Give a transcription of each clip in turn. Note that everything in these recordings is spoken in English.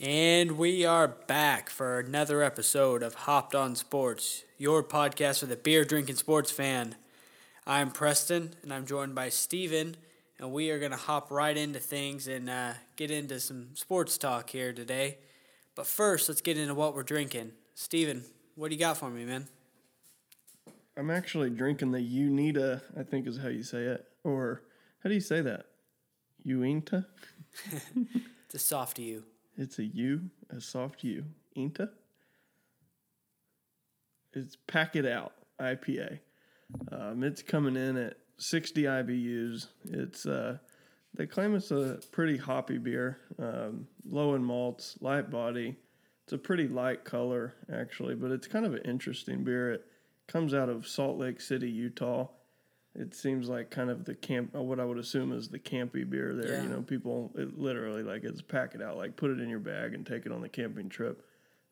And we are back for another episode of Hopped on Sports, your podcast for the beer drinking sports fan. I'm Preston, and I'm joined by Steven, and we are going to hop right into things and uh, get into some sports talk here today. But first, let's get into what we're drinking. Steven, what do you got for me, man? I'm actually drinking the Unita, I think is how you say it. Or how do you say that? Uinta? It's a soft you. It's a U, a soft U. Inta? It's Pack It Out IPA. Um, it's coming in at 60 IBUs. It's uh, they claim it's a pretty hoppy beer, um, low in malts, light body. It's a pretty light color actually, but it's kind of an interesting beer. It comes out of Salt Lake City, Utah. It seems like kind of the camp, uh, what I would assume is the campy beer there. Yeah. You know, people it literally like it's pack it out, like put it in your bag and take it on the camping trip.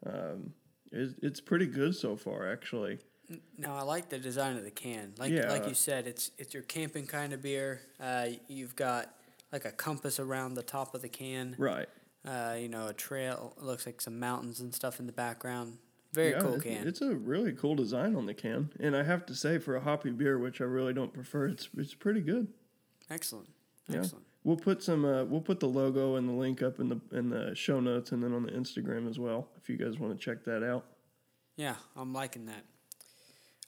Um, it's, it's pretty good so far, actually. No, I like the design of the can. Like Yeah. like you said, it's it's your camping kind of beer. Uh, you've got like a compass around the top of the can. Right. Uh, you know, a trail. It looks like some mountains and stuff in the background. Very Yeah, cool it- can. It's a really cool design on the can, and I have to say, for a hoppy beer, which I really don't prefer, it's it's pretty good. Excellent. Yeah. Excellent. We'll put some. Uh, we'll put the logo and the link up in the in the show notes, and then on the Instagram as well, if you guys want to check that out. Yeah, I'm liking that.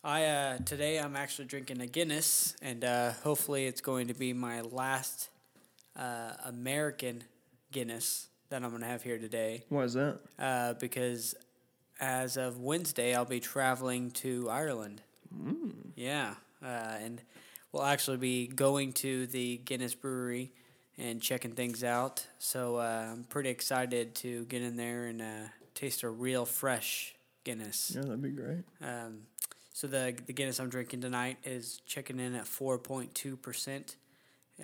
I uh, today I'm actually drinking a Guinness, and uh, hopefully it's going to be my last uh, American Guinness that I'm going to have here today. Why is that? uh, because as of Wednesday, I'll be traveling to Ireland. Yeah, uh, and we'll actually be going to the Guinness Brewery and checking things out. So uh, I'm pretty excited to get in there and uh, taste a real fresh Guinness. Yeah, that'd be great. Um, so the the Guinness I'm drinking tonight is checking in at four point two percent.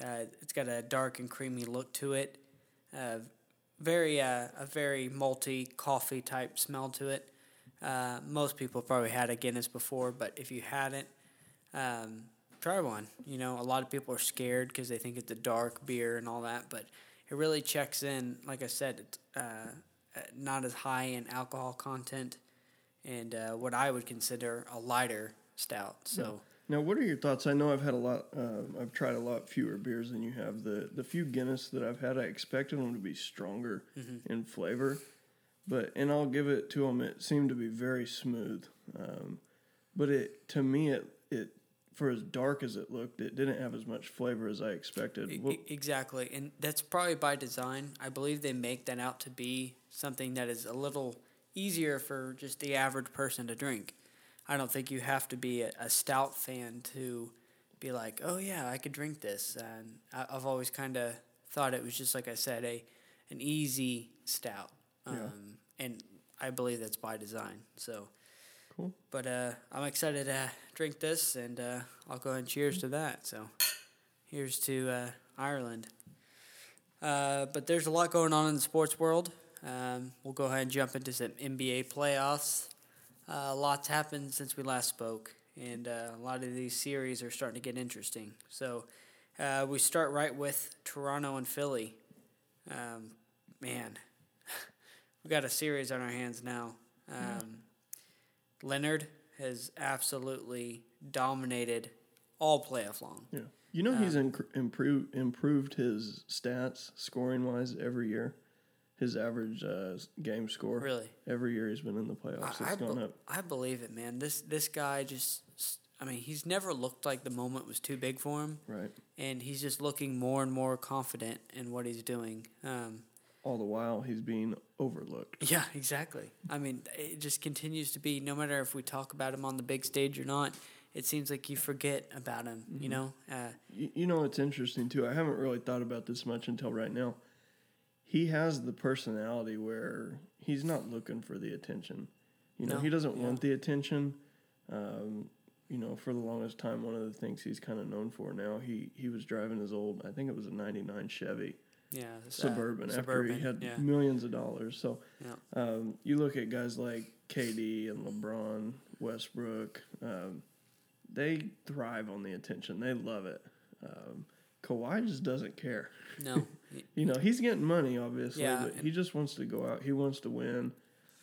Uh, it's got a dark and creamy look to it. Very uh, a very malty coffee type smell to it. Uh, most people probably had a Guinness before, but if you hadn't, um, try one. You know, a lot of people are scared because they think it's a dark beer and all that, but it really checks in. Like I said, it's uh, uh, not as high in alcohol content and uh, what I would consider a lighter stout. So Now, what are your thoughts? I know I've had a lot. Uh, I've tried a lot fewer beers than you have. The the few Guinness that I've had, I expected them to be stronger in flavor, but and I'll give it to them. It seemed to be very smooth. Um, but it to me it it for as dark as it looked, it didn't have as much flavor as I expected. E- exactly, and that's probably by design. I believe they make that out to be something that is a little easier for just the average person to drink. I don't think you have to be a, a stout fan to be like, oh yeah, I could drink this. And I, I've always kind of thought it was just like I said, a an easy stout, um, Yeah. and I believe that's by design. So. Cool. But uh, I'm excited to drink this, and uh, I'll go ahead and cheers to that. So, here's to uh, Ireland. Uh, but there's a lot going on in the sports world. Um, we'll go ahead and jump into some NBA playoffs. Uh, lots happened since we last spoke, and uh, a lot of these series are starting to get interesting. So, uh, we start right with Toronto and Philly. Um, man, we got a series on our hands now. Um, Leonard has absolutely dominated all playoff long. yeah, you know he's inc- improved improved his stats scoring wise every year. His average uh, game score Really, every year he's been in the playoffs. I, I, It's gone be- up. I believe it, man. This this guy just, I mean, he's never looked like the moment was too big for him, Right. and he's just looking more and more confident in what he's doing. Um, all the while he's being overlooked. yeah, exactly. I mean, it just continues to be. No matter if we talk about him on the big stage or not, it seems like you forget about him. You know, uh, You, you know, it's interesting too. I haven't really thought about this much until right now. He has the personality where he's not looking for the attention. You know, No, he doesn't yeah. want the attention. Um, you know, for the longest time, one of the things he's kind of known for now, he he was driving his old, I think it was a '99 Chevy yeah, uh, Suburban after Suburban, he had yeah. millions of dollars. So, Yeah. um, you look at guys like KD and LeBron, Westbrook. Um, they thrive on the attention. They love it. Um, Kawhi just doesn't care. No, you know, he's getting money, obviously, Yeah. but he just wants to go out. He wants to win.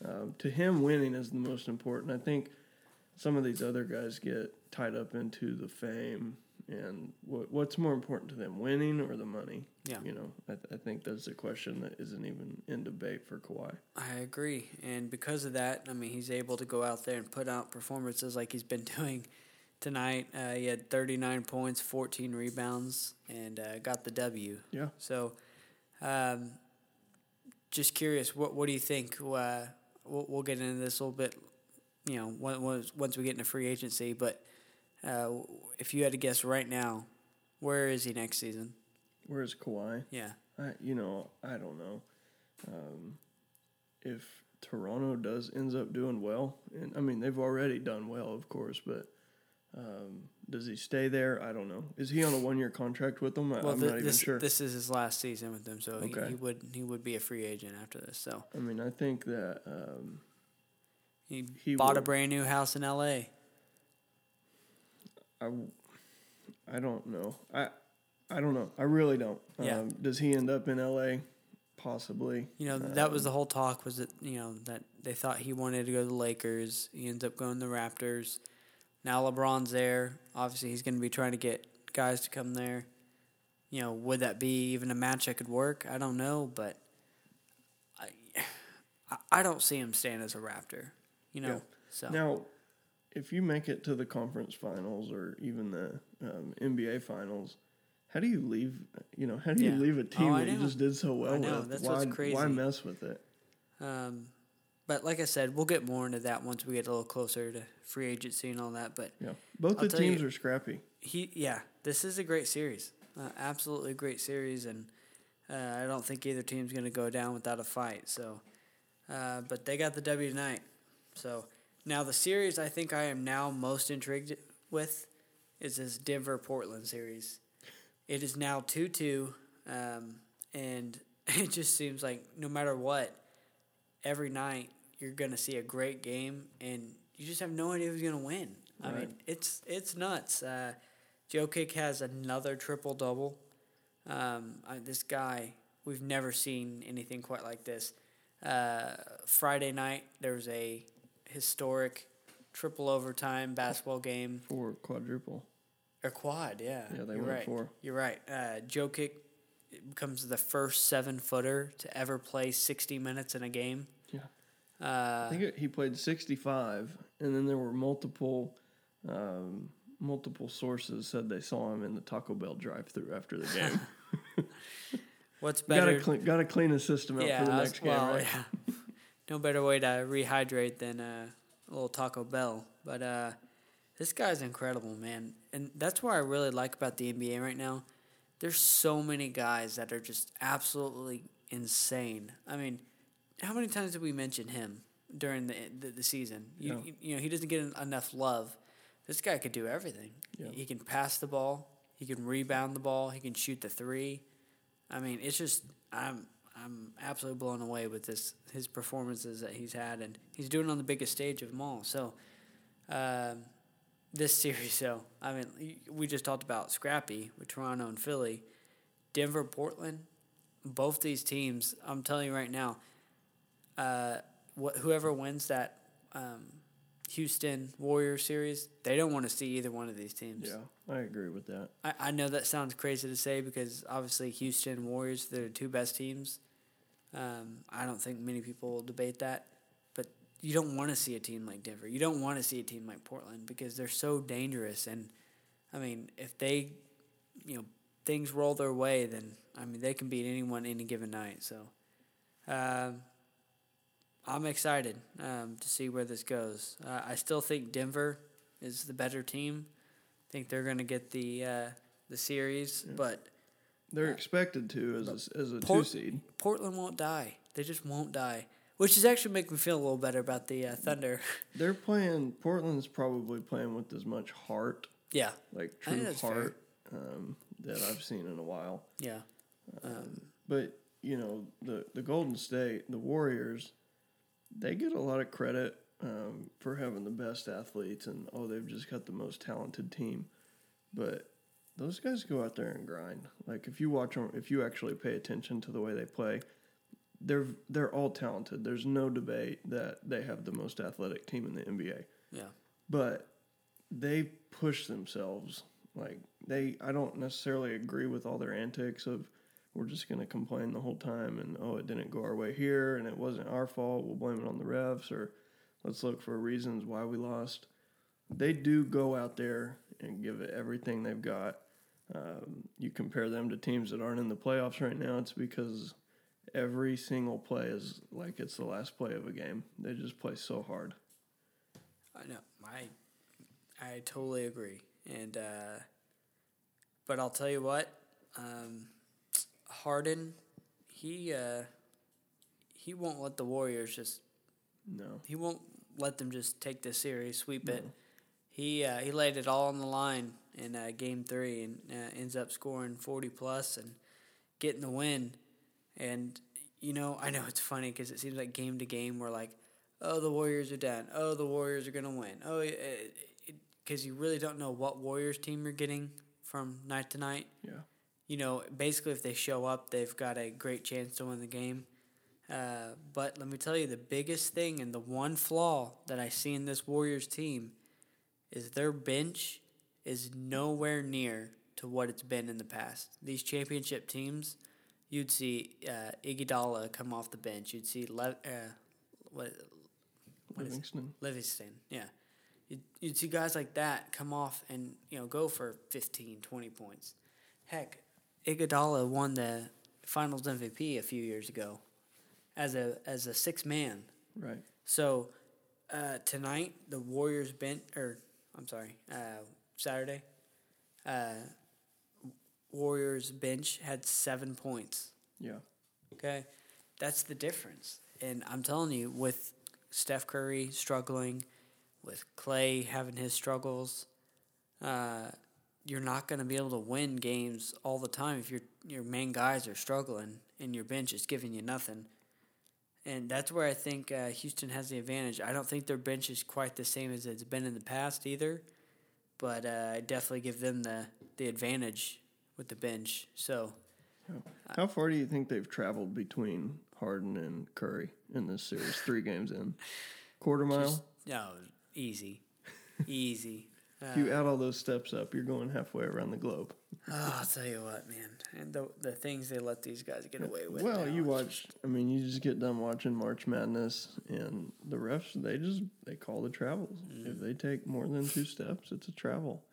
Um, to him, winning is the most important. I think some of these other guys get tied up into the fame and what, what's more important to them, winning or the money? Yeah. You know, I, th- I think that's a question that isn't even in debate for Kawhi. I agree, and because of that, I mean, he's able to go out there and put out performances like he's been doing tonight. Uh, he had 39 points, 14 rebounds, and uh, got the W. Yeah. So, um, just curious, what what do you think? Uh, we'll, we'll get into this a little bit, you know, once once- once we get into free agency. But uh, if you had to guess right now, where is he next season? Where is Kawhi, Yeah, I, you know, I don't know. Um, if Toronto does ends up doing well, and I mean they've already done well, of course, but um, does he stay there? I don't know. Is he on a one year contract with them? I, well, I'm thi- not even this sure. this is his last season with them, so he, Okay. he would he would be a free agent after this. So I mean, I think that um, he, He bought a brand new house in L.A. I, I don't know. I I don't know. I really don't. Yeah. Um, does he end up in L.A. Possibly. You know, that was the whole talk was that, you know, that they thought he wanted to go to the Lakers. He ends up going to the Raptors. Now LeBron's there. Obviously, he's going to be trying to get guys to come there. You know, would that be even a match that could work? I don't know, but I, I- don't see him staying as a Raptor. You know, Yeah. so Now, if you make it to the conference finals or even the um, NBA finals, how do you leave? You know, how do you Yeah. leave a Oh, team I that you just did so well know. with? That's why, what's Why mess with it? Um, but like I said, we'll get more into that once we get a little closer to free agency and all that. But Yeah, both I'll the teams you- are scrappy. he yeah this is a great series uh, absolutely great series and uh, i don't think either team's going to go down without a fight so uh, but they got the w tonight so now the series i think i am now most intrigued with is this denver portland series it is now 2-2 um, and it just seems like no matter what every night you're going to see a great game and you just have no idea who's going to win i mean it's it's nuts uh, Jokic has another triple double. Um, I, this guy, we've never seen anything quite like this. Uh, Friday night, there was a historic triple overtime basketball game for quadruple. or quad. Yeah, Yeah, they you're went right. for. You're right. Uh, Jokic becomes the first seven footer to ever play sixty minutes in a game. Uh, I think he played 65, and then there were multiple um, multiple sources said they saw him in the Taco Bell drive-through after the game. what's Got to better? clean, got to clean the system out yeah, for the I was- next game, well, right? yeah. no better way to rehydrate than uh, a little Taco Bell. But uh, this guy's incredible, man, and that's what I really like about the NBA right now. There's so many guys that are just absolutely insane. I mean, how many times did we mention him during the the, the season? You, Yeah. you know, he doesn't get enough love. This guy could do everything. Yeah. He can pass the ball. He can rebound the ball. He can shoot the three. I mean, it's just I'm I'm absolutely blown away with this his performances that he's had, and he's doing it on the biggest stage of them all. So, um, this series, though, I mean, we just talked about Scrappy with Toronto and Philly, Denver, Portland, both these teams. I'm telling you right now, uh, wh- whoever wins that um, Houston Warriors series, they don't want to see either one of these teams. Yeah, I agree with that. I, I know that sounds crazy to say because obviously Houston Warriors they're the two best teams. Um, I don't think many people will debate that, but you don't want to see a team like Denver. You don't want to see a team like Portland because they're so dangerous. And I mean, if they, you know, things roll their way, then I mean they can beat anyone any given night. So, um, I'm excited um, to see where this goes. Uh, I still think Denver is the better team I think they're going to get the uh, the series, but They're expected to as a, as a Port- two seed. Portland won't die. They just won't die, which is actually making me feel a little better about the uh, Thunder. They're playing. Portland's probably playing with as much heart, yeah, like true heart, um, that I've seen in a while. yeah, um, But you know, the the Golden State, the Warriors, they get a lot of credit um, for having the best athletes, and oh, they've just got the most talented team. But those guys go out there and grind. Like if you watch them, if you actually pay attention to the way they play, they're they're all talented. There's no debate that they have the most athletic team in the NBA. Yeah. But they push themselves. Like they, I don't necessarily agree with all their antics of we're just going to complain the whole time and oh it didn't go our way here and it wasn't our fault. We'll blame it on the refs or let's look for reasons why we lost. They do go out there and give it everything they've got. Um, you compare them to teams that aren't in the playoffs right now, it's because every single play is like it's the last play of a game. They just play so hard. I know. I I totally agree. And uh, but I'll tell you what, um, Harden, he uh, he won't let the Warriors just No. he won't let them just take this series, sweep it. He uh, he laid it all on the line in uh, Game Three and uh, ends up scoring forty plus and getting the win. And you know, I know it's funny because it seems like game to game we're like, oh, the Warriors are done. Oh, the Warriors are gonna win. Oh, because you really don't know what Warriors team you're getting from night to night. Yeah. You know, basically, if they show up, they've got a great chance to win the game. Uh, but let me tell you, the biggest thing and the one flaw that I see in this Warriors team is their bench is nowhere near to what it's been in the past. These championship teams, you'd see uh, Iguodala come off the bench. You'd see Le- uh, what What? Livingston. Livingston, yeah. You'd, you'd see guys like that come off and you know go for 15, 20 points. Heck, Iguodala won the Finals MVP a few years ago as a as a six man. Right. So uh, tonight the Warriors bench, or I'm sorry, uh, Saturday, uh, Warriors bench had seven points. Yeah. Okay, that's the difference. And I'm telling you, with Steph Curry struggling, with Clay having his struggles, uh, you're not going to be able to win games all the time if your your main guys are struggling and your bench is giving you nothing. And that's where I think uh, Houston has the advantage. I don't think their bench is quite the same as it's been in the past either, but uh, I definitely give them the the advantage with the bench. So. How far do you think they've traveled between Harden and Curry in this series? Three games in, quarter mile. Just, no, easy, easy. Uh, if you add all those steps up, you're going halfway around the globe. oh, I'll tell you what, man, and the the things they let these guys get away with. well, now, you watch. I mean, you just get done watching March Madness, and the refs they just they call the travels. Mm. If they take more than two steps, it's a travel.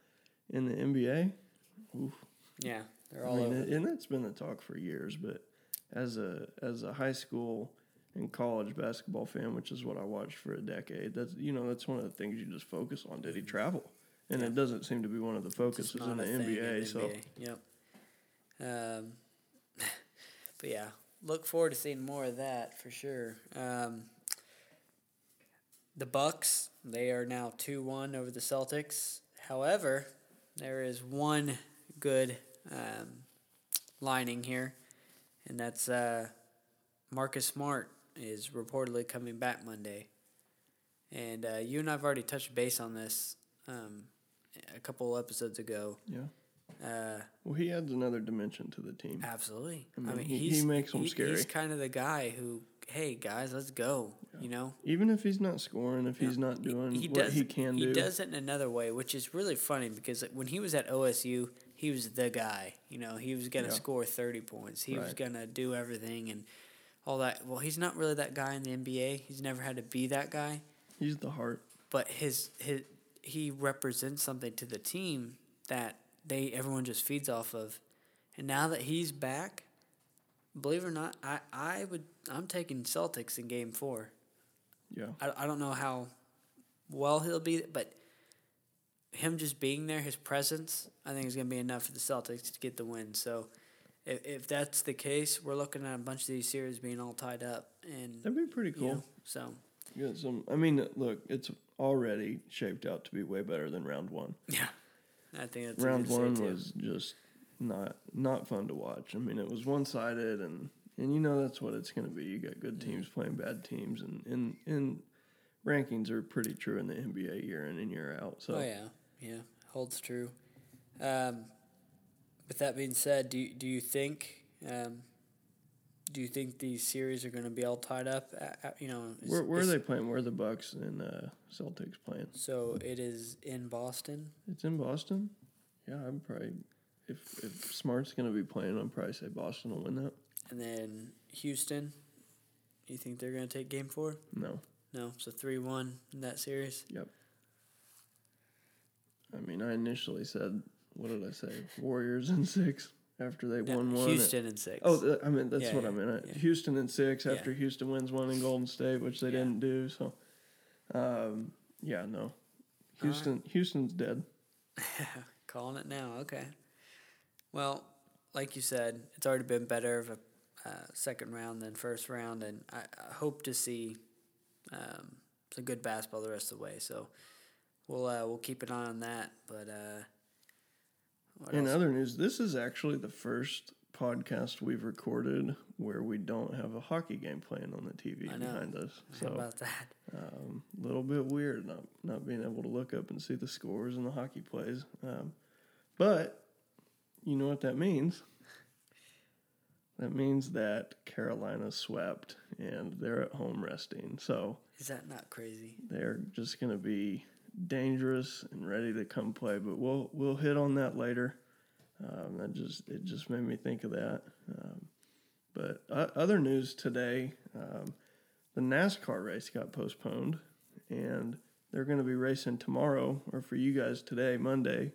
In the NBA, oof. yeah, they're I all mean, over. it, and that's been the talk for years. But as a as a high school and college basketball fan, which is what I watched for a decade, that's you know that's one of the things you just focus on. Did he travel? And it doesn't seem to be one of the focuses in the NBA. So NBA. yep. Um, but yeah, look forward to seeing more of that for sure. Um, the Bucks, they are now two one over the Celtics. However, there is one good um, lining here, and that's uh, Marcus Smart is reportedly coming back Monday. And uh, you and I've already touched base on this um, a couple episodes ago. yeah. Uh, Well, he adds another dimension to the team. absolutely. I I mean, mean, he- he makes 'em he- scary. He's kind of the guy who, hey guys, let's go. You know, Even if he's not scoring, if he's not doing he what does. he can he do, does it in another way, which is really funny because when he was at OSU, he was the guy. You know, he was gonna Yeah. score thirty points. He was gonna do everything and all that. Well, he's not really that guy in the NBA. He's never had to be that guy. he's the heart. but his his he represents something to the team that they everyone just feeds off of. And now that he's back, believe it or not, I, I would I'm taking Celtics in game four. Yeah. I, I don't know how well he'll be, but him just being there, his presence, I think is going to be enough for the Celtics to get the win. So if, if that's the case, we're looking at a bunch of these series being all tied up. And, That'd be pretty you cool. know, so, Get some. I mean, look, it's already shaped out to be way better than round one. yeah. I think that's a round one was just not not fun to watch. I mean, it was one sided, and and you know that's what it's going to be. You got good teams playing bad teams, and and and rankings are pretty true in the NBA year in and year out. So Oh yeah, yeah, holds true. Um, with that being said, do you, do you think um, do you think these series are going to be all tied up? At, you know, is- Where, where are they playing? Where are the Bucks and uh, Celtics playing? So it is in Boston. It's in Boston. Yeah, I'm probably if if Smart's gonna be playing, I'd probably say Boston will win that. And then Houston, you think they're going to take game four? No, No, so 3 1 in that series. Yep. I mean I initially said what did I say? Warriors in six after they No, won one. Houston in six. Oh, I mean that's Yeah, what I yeah, meant. yeah. Houston in six after. Houston wins one in Golden State, which they didn't do. So, um, yeah, no, Houston. Houston's dead. Calling it now. Okay. Well, like you said, it's already been better of a uh, second round than first round, and I, I hope to see um, some good basketball the rest of the way. So we'll uh, we'll keep an eye on that. But uh, what In else? other news, this is actually the first podcast we've recorded where we don't have a hockey game playing on the TV I know. behind us. How So about that? a um, little bit weird not not being able to look up and see the scores and the hockey plays. Um, but you know what that means? That means that Carolina swept and they're at home resting. So Is that not crazy? they're just going to be dangerous and ready to come play. But we'll we'll hit on that later. Um, that just it just made me think of that. Um, but uh, other news today, um, the NASCAR race got postponed, and they're going to be racing tomorrow, or for you guys today, Monday,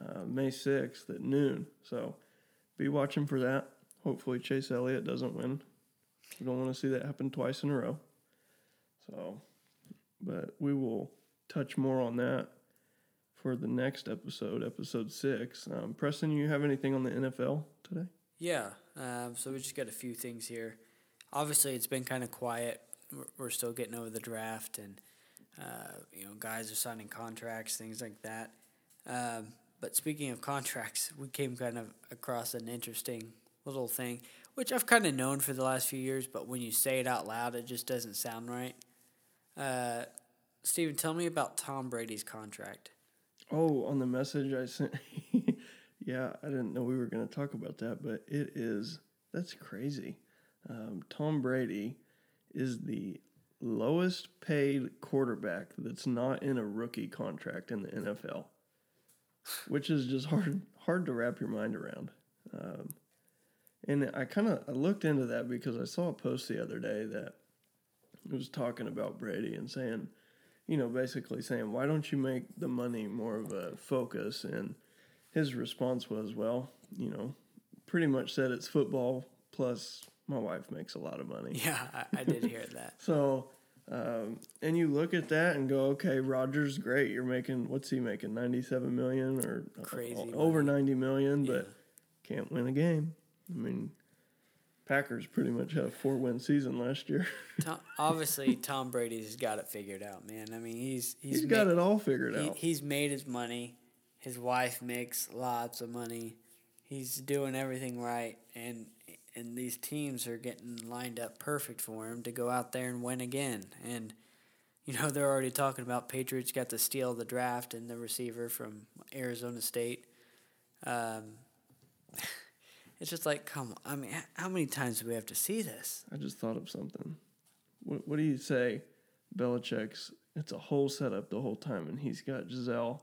uh, May sixth at noon. So be watching for that. Hopefully Chase Elliott doesn't win. We don't want to see that happen twice in a row. So, but we will touch more on that for the next episode, episode six. Um, Preston, you have anything on the NFL today? Yeah. Um, so we just got a few things here. Obviously, it's been kind of quiet. We're, still getting over the draft, and uh, you know, guys are signing contracts, things like that. Um, but speaking of contracts, we came kind of across an interesting little thing, which I've kind of known for the last few years, but when you say it out loud, it just doesn't sound right. Uh, Steven, tell me about Tom Brady's contract. Oh, on the message I sent. yeah, I didn't know we were going to talk about that, but it is that's crazy. Um, Tom Brady is the lowest paid quarterback that's not in a rookie contract in the NFL, which is just hard hard to wrap your mind around. Um, and I kind of I looked into that because I saw a post the other day that was talking about Brady and saying you know, basically saying, why don't you make the money more of a focus? And his response was, well, you know, pretty much said it's football plus my wife makes a lot of money. Yeah, I, I did hear that. So, um, and you look at that and go, okay, Rodgers, great. You're making, what's he making? 97 million or Crazy o- over 90 million, Yeah. but can't win a game. I mean, Packers pretty much had a four win season last year. Tom, obviously, Tom Brady's got it figured out, man. I mean, he's he's, He's got it all figured he- out. he's made his money. His wife makes lots of money. He's doing everything right, and and these teams are getting lined up perfect for him to go out there and win again. And you know they're already talking about Patriots got to steal the draft and the receiver from Arizona State. Um, it's just like, come on. I mean, how many times do we have to see this? I just thought of something. What, what do you say? Belichick's, it's a whole setup the whole time, and he's got Gisele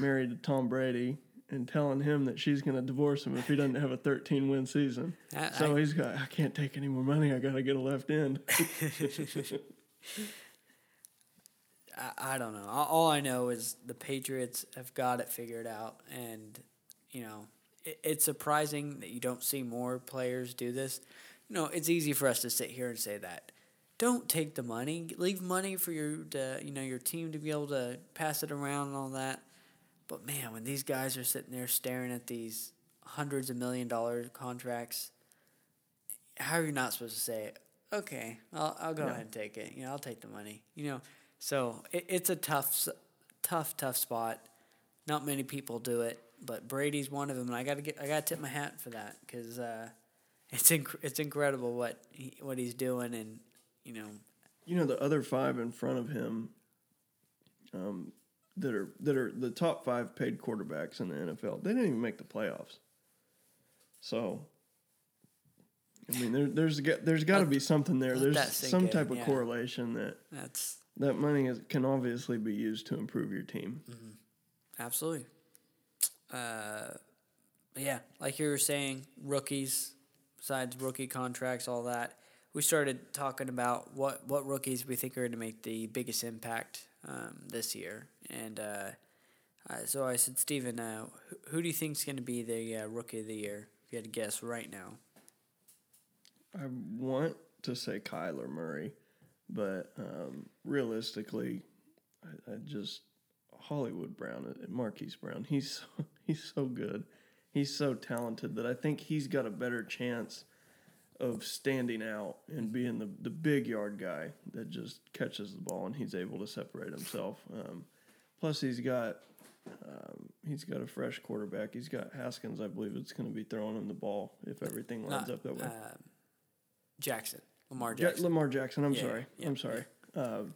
married to Tom Brady and telling him that she's going to divorce him if he doesn't have a 13 win season. I- So I- he's got, I can't take any more money. I got to get a left end. I, I don't know. All, I know is the Patriots have got it figured out, and you know it's surprising that you don't see more players do this. You know, it's easy for us to sit here and say that. Don't take the money. Leave money for your to, you know your team to be able to pass it around and all that. But man, when these guys are sitting there staring at these hundreds of million dollar contracts, how are you not supposed to say, "Okay, I'll I'll go Yeah. ahead and take it. You know, I'll take the money." You know, so it, it's a tough, tough, tough spot. Not many people do it, but Brady's one of them, and I got to get I got to tip my hat for that because uh, it's inc- it's incredible what he, what he's doing, and you know, you know, the other five in front of him um, that are that are the top five paid quarterbacks in the NFL, they didn't even make the playoffs. So, I mean, there, there's got- there's got to be something there. There's some in, type of yeah. correlation that That's that money is, can obviously be used to improve your team. absolutely. Uh, yeah, like you were saying, rookies, besides rookie contracts, all that. We started talking about what, what rookies we think are going to make the biggest impact um, this year, and uh, uh, so I said, Steven, uh, who, who do you think is going to be the uh, rookie of the year? If you had to guess right now, I want to say Kyler Murray, but um, realistically, I, I just Hollywood Brown, uh, Marquise Brown. He's so, he's so good. He's so talented that I think he's got a better chance of standing out and being the, the big yard guy that just catches the ball and he's able to separate himself. Um, plus, he's got um, he's got a fresh quarterback. He's got Haskins, I believe, it's going to be throwing him the ball if everything lines Not, up that way. uh, Jackson, Lamar Ja- Jackson. Lamar Jackson. I'm Yeah, sorry. yeah, I'm sorry. Um,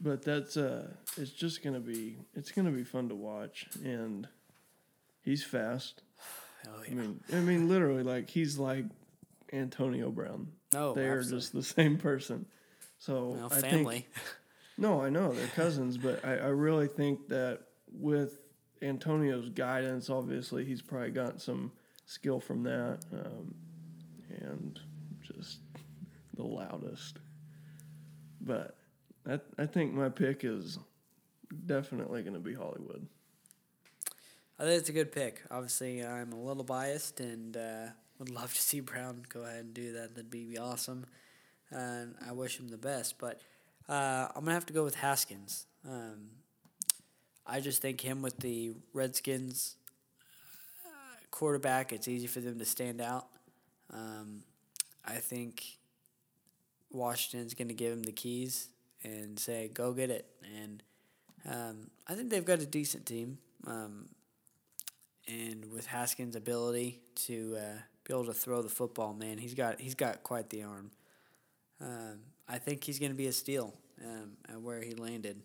but that's uh, it's just gonna be it's gonna be fun to watch, and he's fast. Oh, I mean, I mean, literally, like he's like Antonio Brown. Oh, they are absolutely. just the same person. So well, I think no, I know they're cousins, but I, I really think that with Antonio's guidance, obviously he's probably got some skill from that, um, and just the loudest. But I I think my pick is definitely going to be Hollywood. I think it's a good pick. Obviously, I'm a little biased and uh, would love to see Brown go ahead and do that. That'd be awesome. And I wish him the best. But uh, I'm going to have to go with Haskins. Um, I just think him with the Redskins uh, quarterback, it's easy for them to stand out. Um, I think Washington's going to give him the keys and say, go get it. And um, I think they've got a decent team. Um, and with Haskins' ability to uh, be able to throw the football, man, he's got he's got quite the arm. Um, I think he's going to be a steal um, at where he landed,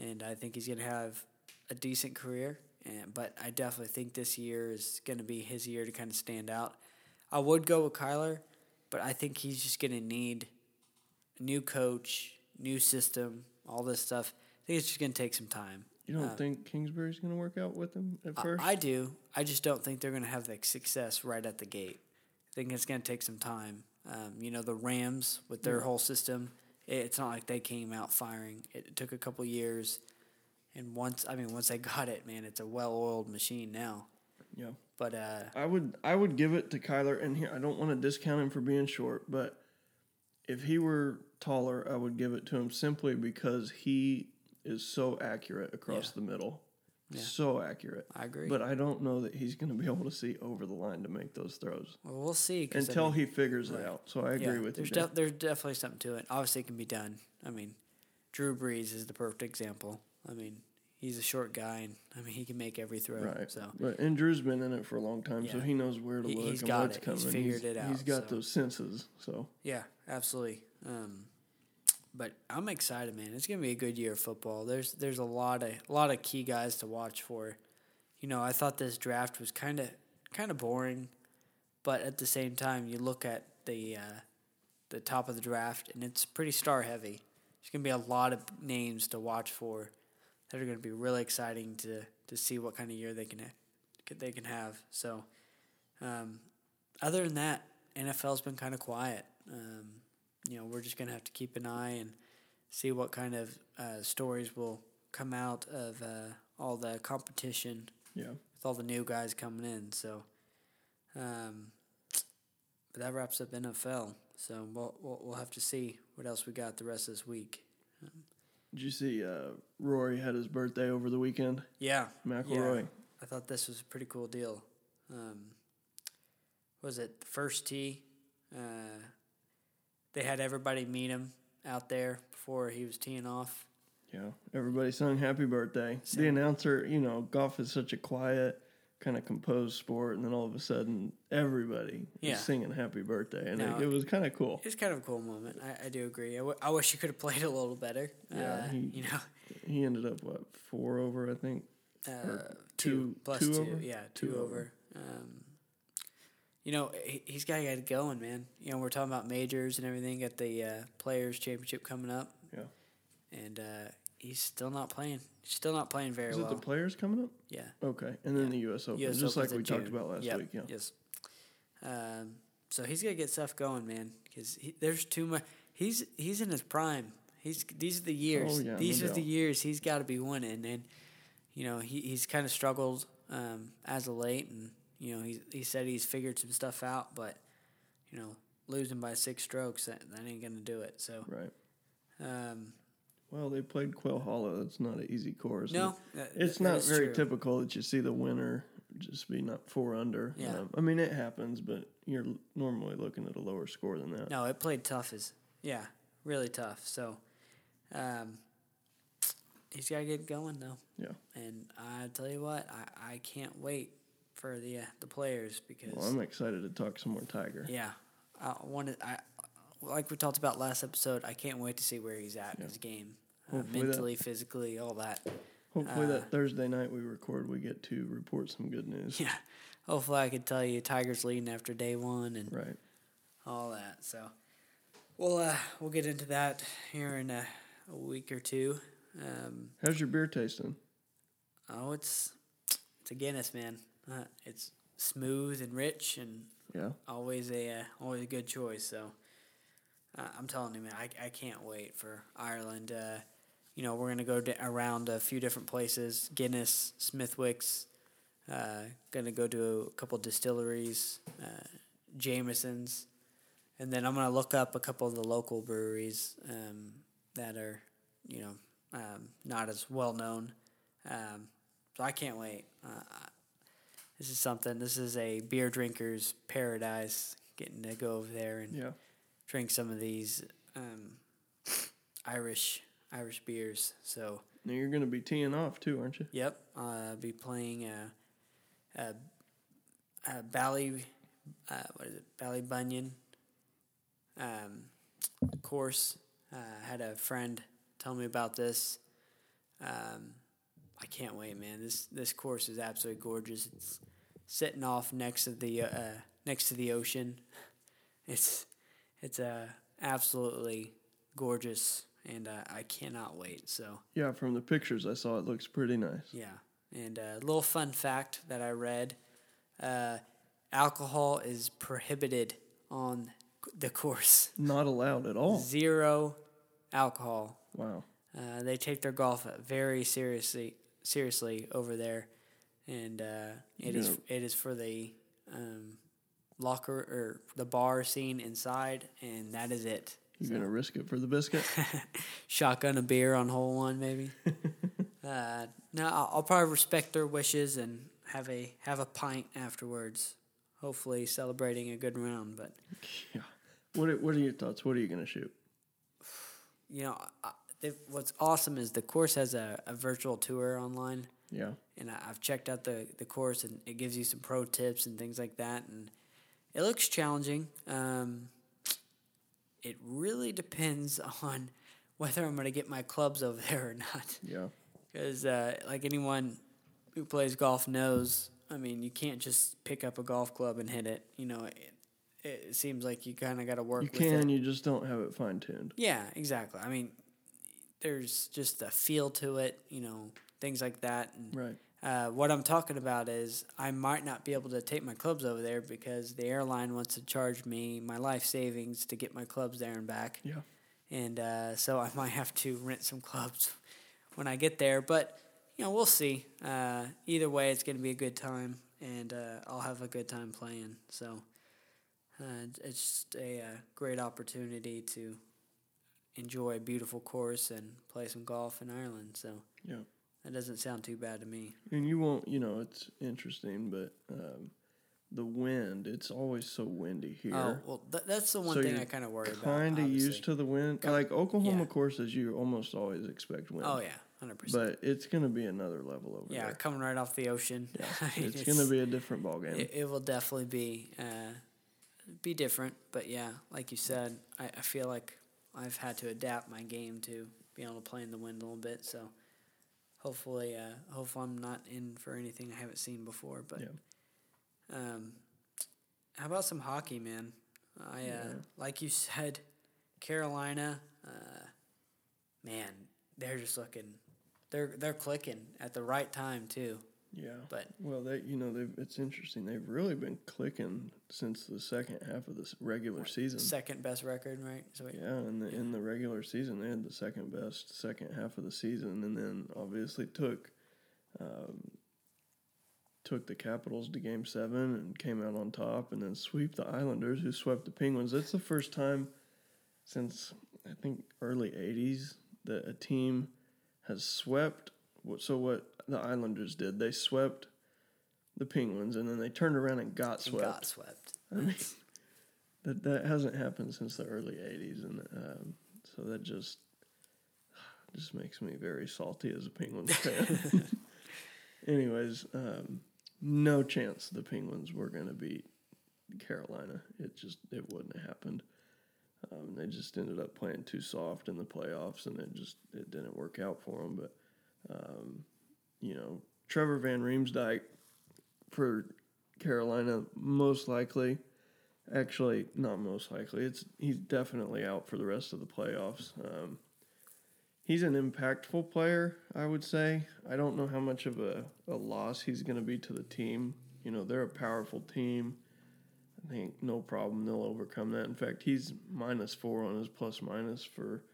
and I think he's going to have a decent career. And but I definitely think this year is going to be his year to kind of stand out. I would go with Kyler, but I think he's just going to need a new coach, new system, all this stuff. I think it's just going to take some time. You don't Uh, think Kingsbury's going to work out with them at first? I do. I just don't think they're going to have like success right at the gate. I think it's going to take some time. Um, you know, the Rams with their Yeah. whole system, it, it's not like they came out firing. It, took a couple years, and once I mean, once they got it, man, it's a well-oiled machine now. yeah. But uh, I would I would give it to Kyler, and here I don't want to discount him for being short, but if he were taller, I would give it to him simply because he is so accurate across the middle, Yeah. so accurate. I agree. But I don't know that he's going to be able to see over the line to make those throws well, we'll see 'cause, I until mean, he figures right. it out. So I agree yeah, with you. there's def- there's definitely something to it. Obviously, it can be done. I mean, Drew Brees is the perfect example. I mean, he's a short guy, and I mean, he can make every throw. Right. So But and Drew's been in it for a long time, so he knows where to He- look he's and got what's it. coming. He's figured it out, He's got so. those senses. So Yeah, absolutely. Um, but I'm excited, man. It's gonna be a good year of football. There's there's a lot of a lot of key guys to watch for. You know, I thought this draft was kind of kind of boring, but at the same time, you look at the uh, the top of the draft, and it's pretty star heavy. There's gonna be a lot of names to watch for that are gonna be really exciting to to see what kind of year they can ha- they can have. So, um, other than that, NFL's been kind of quiet. Um, you know, we're just gonna have to keep an eye and see what kind of uh, stories will come out of uh, all the competition yeah, with all the new guys coming in. So, um, but that wraps up NFL. So we'll, we'll we'll have to see what else we got the rest of this week. did you see uh, Rory had his birthday over the weekend? Yeah, McIlroy. I thought this was a pretty cool deal. Um, was it the first tee? Uh, they had everybody meet him out there before he was teeing off. Yeah, everybody sung happy birthday. So- the announcer, you know, golf is such a quiet, kind of composed sport, and then all of a sudden, everybody Yeah. is singing happy birthday, and No, it, it was kind of cool. It's kind of a cool moment. I, I do agree. I, w- I wish he could have played a little better. Yeah, uh, he- you know, He ended up what four over, I think. uh, two- plus two two. over? Yeah, Two two, over. over. Um, you know, he, he's got to get it going, man. You know, we're talking about majors and everything. Got the uh, Players Championship coming up. Yeah. And uh, he's still not playing. Still not playing very Is well. it the players coming up? yeah. Okay, and then the U.S. Open, US just Open's like we talked about last Yep, week. Yeah. Yes. Um, so he's got to get stuff going, man, because there's too much. He's he's in his prime. He's these are the years. Oh, yeah, no these are the years he's got to be winning, and you know he he's kind of struggled um, as of late, and you know he he said he's figured some stuff out, but you know losing by six strokes that, that ain't gonna do it. So Right. um, Well, they played Quail Hollow. That's not an easy course. no, that- It's that not very true. typical that you see the winner just be not four under. Yeah. Um, I mean, it happens, but you're normally looking at a lower score than that. No, it played tough as yeah, really tough. So um, he's got to get going though. Yeah. And I tell you what, I, I can't wait for the uh, the players because Well, I'm excited to talk some more Tiger. yeah, I wanted I like we talked about last episode. I can't wait to see where he's at in his game, uh, Hopefully that- mentally, physically, all that. Hopefully, Uh, that Thursday night we record, we get to report some good news. Yeah, hopefully I could tell you Tigers leading after day one and Right. all that. So we'll uh, we'll get into that here in a, a week or two. Um, How's your beer tasting? oh, it's it's a Guinness, man. Uh, it's smooth and rich and Yeah. always a uh, always a good choice. So uh, I'm telling you, man, I, I can't wait for Ireland. Uh, you know, we're gonna go d- around a few different places: Guinness, Smithwick's. Uh, gonna go to a couple distilleries, uh, Jameson's, and then I'm gonna look up a couple of the local breweries um, that are, you know, um, not as well known. Um, so I can't wait. Uh, this is something. This is a beer drinker's paradise. Getting to go over there and Yeah. drink some of these um, Irish Irish beers. So Now you're going to be teeing off too, aren't you? yep, uh, I'll be playing a, a, a Bally uh, what is it Ballybunion um, course. Uh, had a friend tell me about this. Um, I can't wait, man. This this course is absolutely gorgeous. It's sitting off next to the uh, next to the ocean. It's it's uh, absolutely gorgeous, and uh, I cannot wait. So Yeah, from the pictures I saw, it looks pretty nice. yeah, and a little fun fact that I read: uh, alcohol is prohibited on the course. Not allowed at all. Zero alcohol. Wow. Uh, they take their golf very seriously, seriously over there, and uh, it is Yeah. it is for the um, locker or the bar scene inside, and that is it. You're going to risk it for the biscuit? Shotgun a beer on hole one, maybe. uh, no, I'll, I'll probably respect their wishes and have a have a pint afterwards. Hopefully, celebrating a good round. But yeah. What are, what are your thoughts? What are you going to shoot? you know, I, they, what's awesome is the course has a, a virtual tour online. Yeah. and I, I've checked out the, the course and it gives you some pro tips and things like that and it looks challenging um, it really depends on whether i'm going to get my clubs over there or not Yeah. because uh, like anyone who plays golf knows i mean you can't just pick up a golf club and hit it you know it, it seems like you kind of got to work You with it can, you just don't have it fine tuned. yeah, exactly. I mean, there's just a feel to it, you know, things like that. And Right. uh, what I'm talking about is I might not be able to take my clubs over there because the airline wants to charge me my life savings to get my clubs there and back. Yeah. And uh, so I might have to rent some clubs when I get there. But, you know, we'll see. Uh, either way, it's going to be a good time, and uh, I'll have a good time playing. So uh, it's just a uh, great opportunity to enjoy a beautiful course and play some golf in Ireland. So Yeah. that doesn't sound too bad to me. And you won't, you know, it's interesting, but um, the wind, it's always so windy here. Oh well, th- that's the one So thing I kind of worry about. kind of used to the wind. Like Oklahoma yeah. courses, you almost always expect wind. Oh yeah, hundred percent. But it's going to be another level over Yeah, there. coming right off the ocean. I mean, It's, going to be a different ball game. It, it will definitely be uh, be different, but yeah, like you said, I, I feel like I've had to adapt my game to be able to play in the wind a little bit. So hopefully, uh, hopefully I'm not in for anything I haven't seen before. But Yeah. um, how about some hockey, man? I uh, Yeah. like you said, Carolina. Uh, man, they're just looking. They're they're clicking at the right time too. Yeah. But Well, they you know they it's interesting. They've really been clicking since the second half of this regular season. second best record, right? So Yeah, in the in the regular season, they had the second best second half of the season, and then obviously took um, took the Capitals to Game Seven and came out on top, and then sweep the Islanders, who swept the Penguins. That's the first time since I think early '80s that a team has swept. what- So what the Islanders did, they swept the Penguins, and then they turned around and got swept. got swept. I mean, that that hasn't happened since the early '80s, and um, so that just just makes me very salty as a Penguins fan. Anyways, um, no chance the Penguins were going to beat Carolina. It just it wouldn't have happened. Um, they just ended up playing too soft in the playoffs, and it just it didn't work out for them. But um, you know, Trevor Van Riemsdyk for Carolina most likely. Actually, not most likely. It's he's definitely out for the rest of the playoffs. Um, he's an impactful player, I would say. I don't know how much of a, a loss he's going to be to the team. You know, they're a powerful team. I think no problem they'll overcome that. In fact, he's minus four on his plus minus for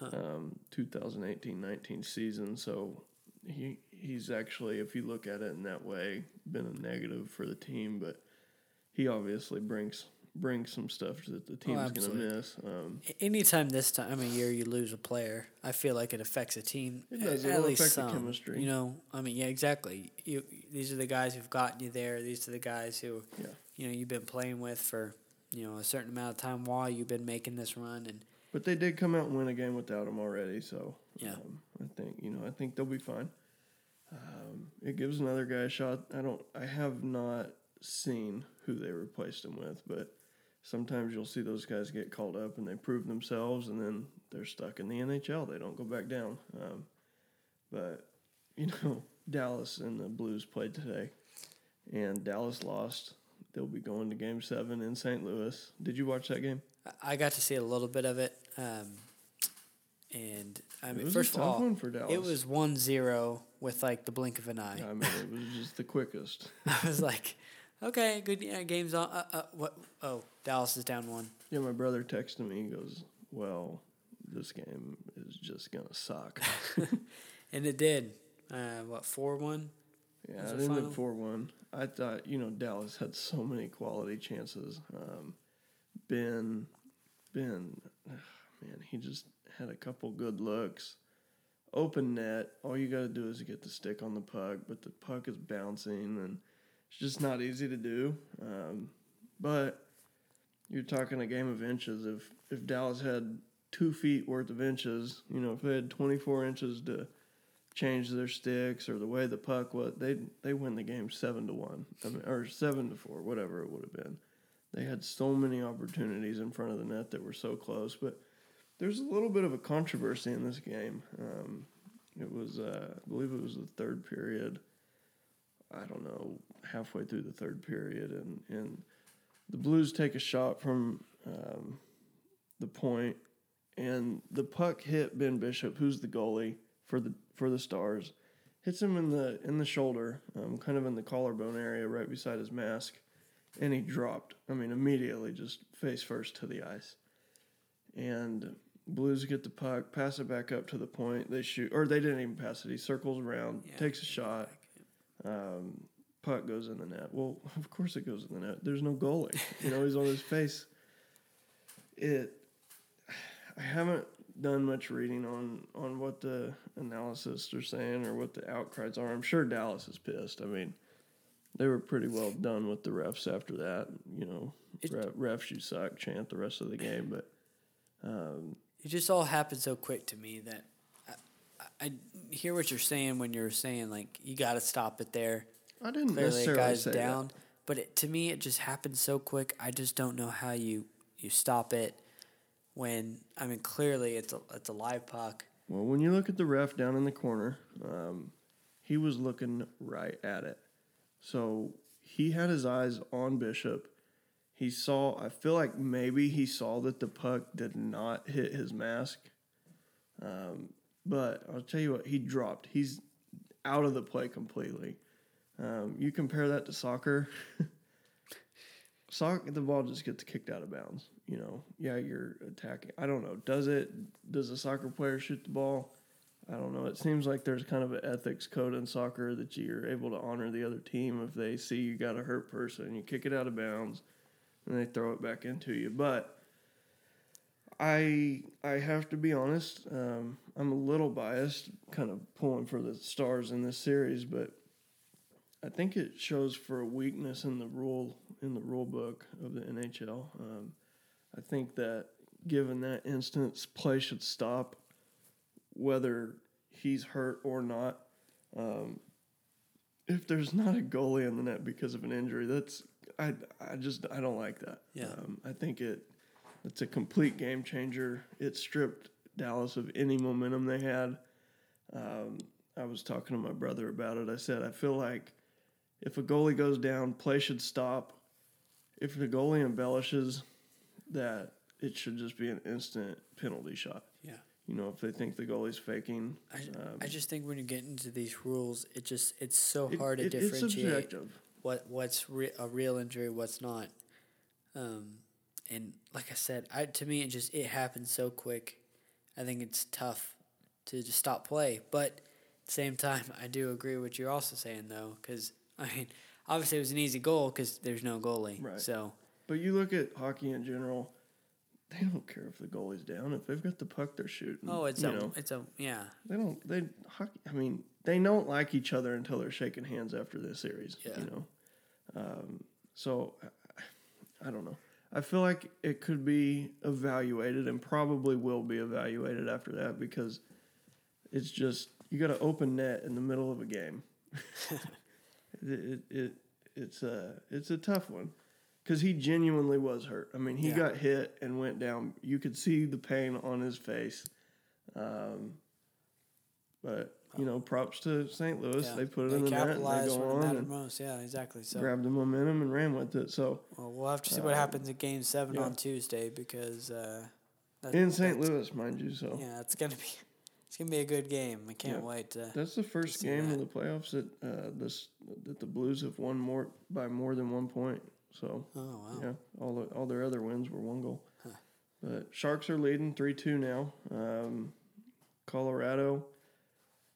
um, 2018-19 season. So he he's actually, if you look at it in that way, been a negative for the team. But he obviously brings brings some stuff that the team's going to miss. Um, Anytime this time of year you lose a player, I feel like it affects a team. It does. At It'll least some. chemistry. You know, I mean, yeah, exactly. You, these are the guys who've gotten you there. These are the guys who, Yeah. you know, you've been playing with for, you know, a certain amount of time while you've been making this run. And But they did come out and win a game without him already, so Yeah. um, I think you know I think they'll be fine. Um, it gives another guy a shot. I don't. I have not seen who they replaced him with, but sometimes you'll see those guys get called up and they prove themselves, and then they're stuck in the NHL. They don't go back down. Um, but you know, Dallas and the Blues played today, and Dallas lost. They'll be going to Game Seven in St. Louis. Did you watch that game? I- got to see a little bit of it. Um, and I mean, first of all, it was 1 0 with like the blink of an eye. I mean, it was just the quickest. I was like, okay, good yeah, game's on. Uh, uh, what? Oh, Dallas is down one. Yeah, my brother texted me. He goes, "Well, this game is just gonna suck." And it did. Uh, what, 4 1? Yeah, it ended four one. I thought you know Dallas had so many quality chances. Um, ben, Ben, ugh, man, he just had a couple good looks. Open net. All you got to do is get the stick on the puck, but the puck is bouncing, and it's just not easy to do. Um, but you're talking a game of inches. If if Dallas had two feet worth of inches, you know, if they had 24 inches to change their sticks or the way the puck was, they they win the game seven to one, I mean, or seven to four, whatever it would have been. They had so many opportunities in front of the net that were so close, but there's a little bit of a controversy in this game. Um, it was, uh, I believe, it was the third period. I don't know, halfway through the third period, and and the Blues take a shot from um, the point, and the puck hit Ben Bishop, who's the goalie for the for the Stars, hits him in the in the shoulder, um, kind of in the collarbone area, right beside his mask, and he dropped. I mean, immediately, just face first to the ice, and Blues get the puck, pass it back up to the point. They shoot, or they didn't even pass it. He circles around, Yeah. takes a shot. Um, puck goes in the net. Well, of course it goes in the net. There's no goalie. You know, he's on his face. It. I haven't done much reading on on what the analysis are saying or what the outcries are. I'm sure Dallas is pissed. I mean, they were pretty well done with the refs after that. You know, It- refs you suck chant the rest of the game, but um, It just all happened so quick to me that I, I, hear what you're saying when you're saying, like, you got to stop it there. I didn't Clearly, necessarily guy's say down. that. But it, to me, it just happened so quick. I just don't know how you, you stop it when, I mean, clearly it's a, it's a live puck. Well, when you look at the ref down in the corner, um, he was looking right at it. So he had his eyes on Bishop, he saw. I feel like maybe he saw that the puck did not hit his mask. Um, but I'll tell you what, he dropped. He's out of the play completely. Um, you compare that to soccer. soccer, the ball just gets kicked out of bounds. You know, yeah, you're attacking. I don't know. Does it? Does a soccer player shoot the ball? I don't know. It seems like there's kind of an ethics code in soccer that you're able to honor the other team if they see you got a hurt person, you kick it out of bounds, and they throw it back into you. But I I have to be honest. Um, I'm a little biased, kind of pulling for the stars in this series, but I think it shows for a weakness in the rule in the rule book of the NHL. Um, I think that given that instance, play should stop whether he's hurt or not. Um, if there's not a goalie in the net because of an injury, that's I I just I don't like that. Yeah. Um, I think it it's a complete game changer. It stripped Dallas of any momentum they had. Um, I was talking to my brother about it. I said I feel like if a goalie goes down, play should stop. If the goalie embellishes, that it should just be an instant penalty shot. Yeah. You know, if they think the goalie's faking, I, um, I just think when you get into these rules, it just it's so it- hard to it- it's differentiate subjective. What what's re- a real injury, what's not. Um, and like I said, I to me it just it happens so quick. I think it's tough to just stop play, but at the same time, I do agree with what you're also saying though, because I mean, obviously it was an easy goal because there's no goalie. Right. So But you look at hockey in general, they don't care if the goalie's down. If they've got the puck, they're shooting. oh, it's you a know, it's a yeah they don't. They hockey. I mean, they don't like each other until they're shaking hands after this series. Yeah. You know, um, so I, I don't know. I feel like it could be evaluated and probably will be evaluated after that because it's just you got an open net in the middle of a game. it, it, it it's a it's a tough one because he genuinely was hurt. I mean, he Yeah. got hit and went down. You could see the pain on his face. Um, but you know, props to St. Louis. yeah. They put it they in the net. And they go on and most. Yeah, exactly. So grabbed the momentum and ran with it. So well, we'll have to see what Uh, happens in Game Seven yeah. on Tuesday because uh, in St. Louis, mind you. So Yeah, it's gonna be it's gonna be a good game. I can't Yeah. wait to. that's the first game that. of the playoffs that uh, this that the Blues have won more by more than one point. So Oh wow. Yeah, all the, all their other wins were one goal. Huh. But Sharks are leading three two now. Um, Colorado,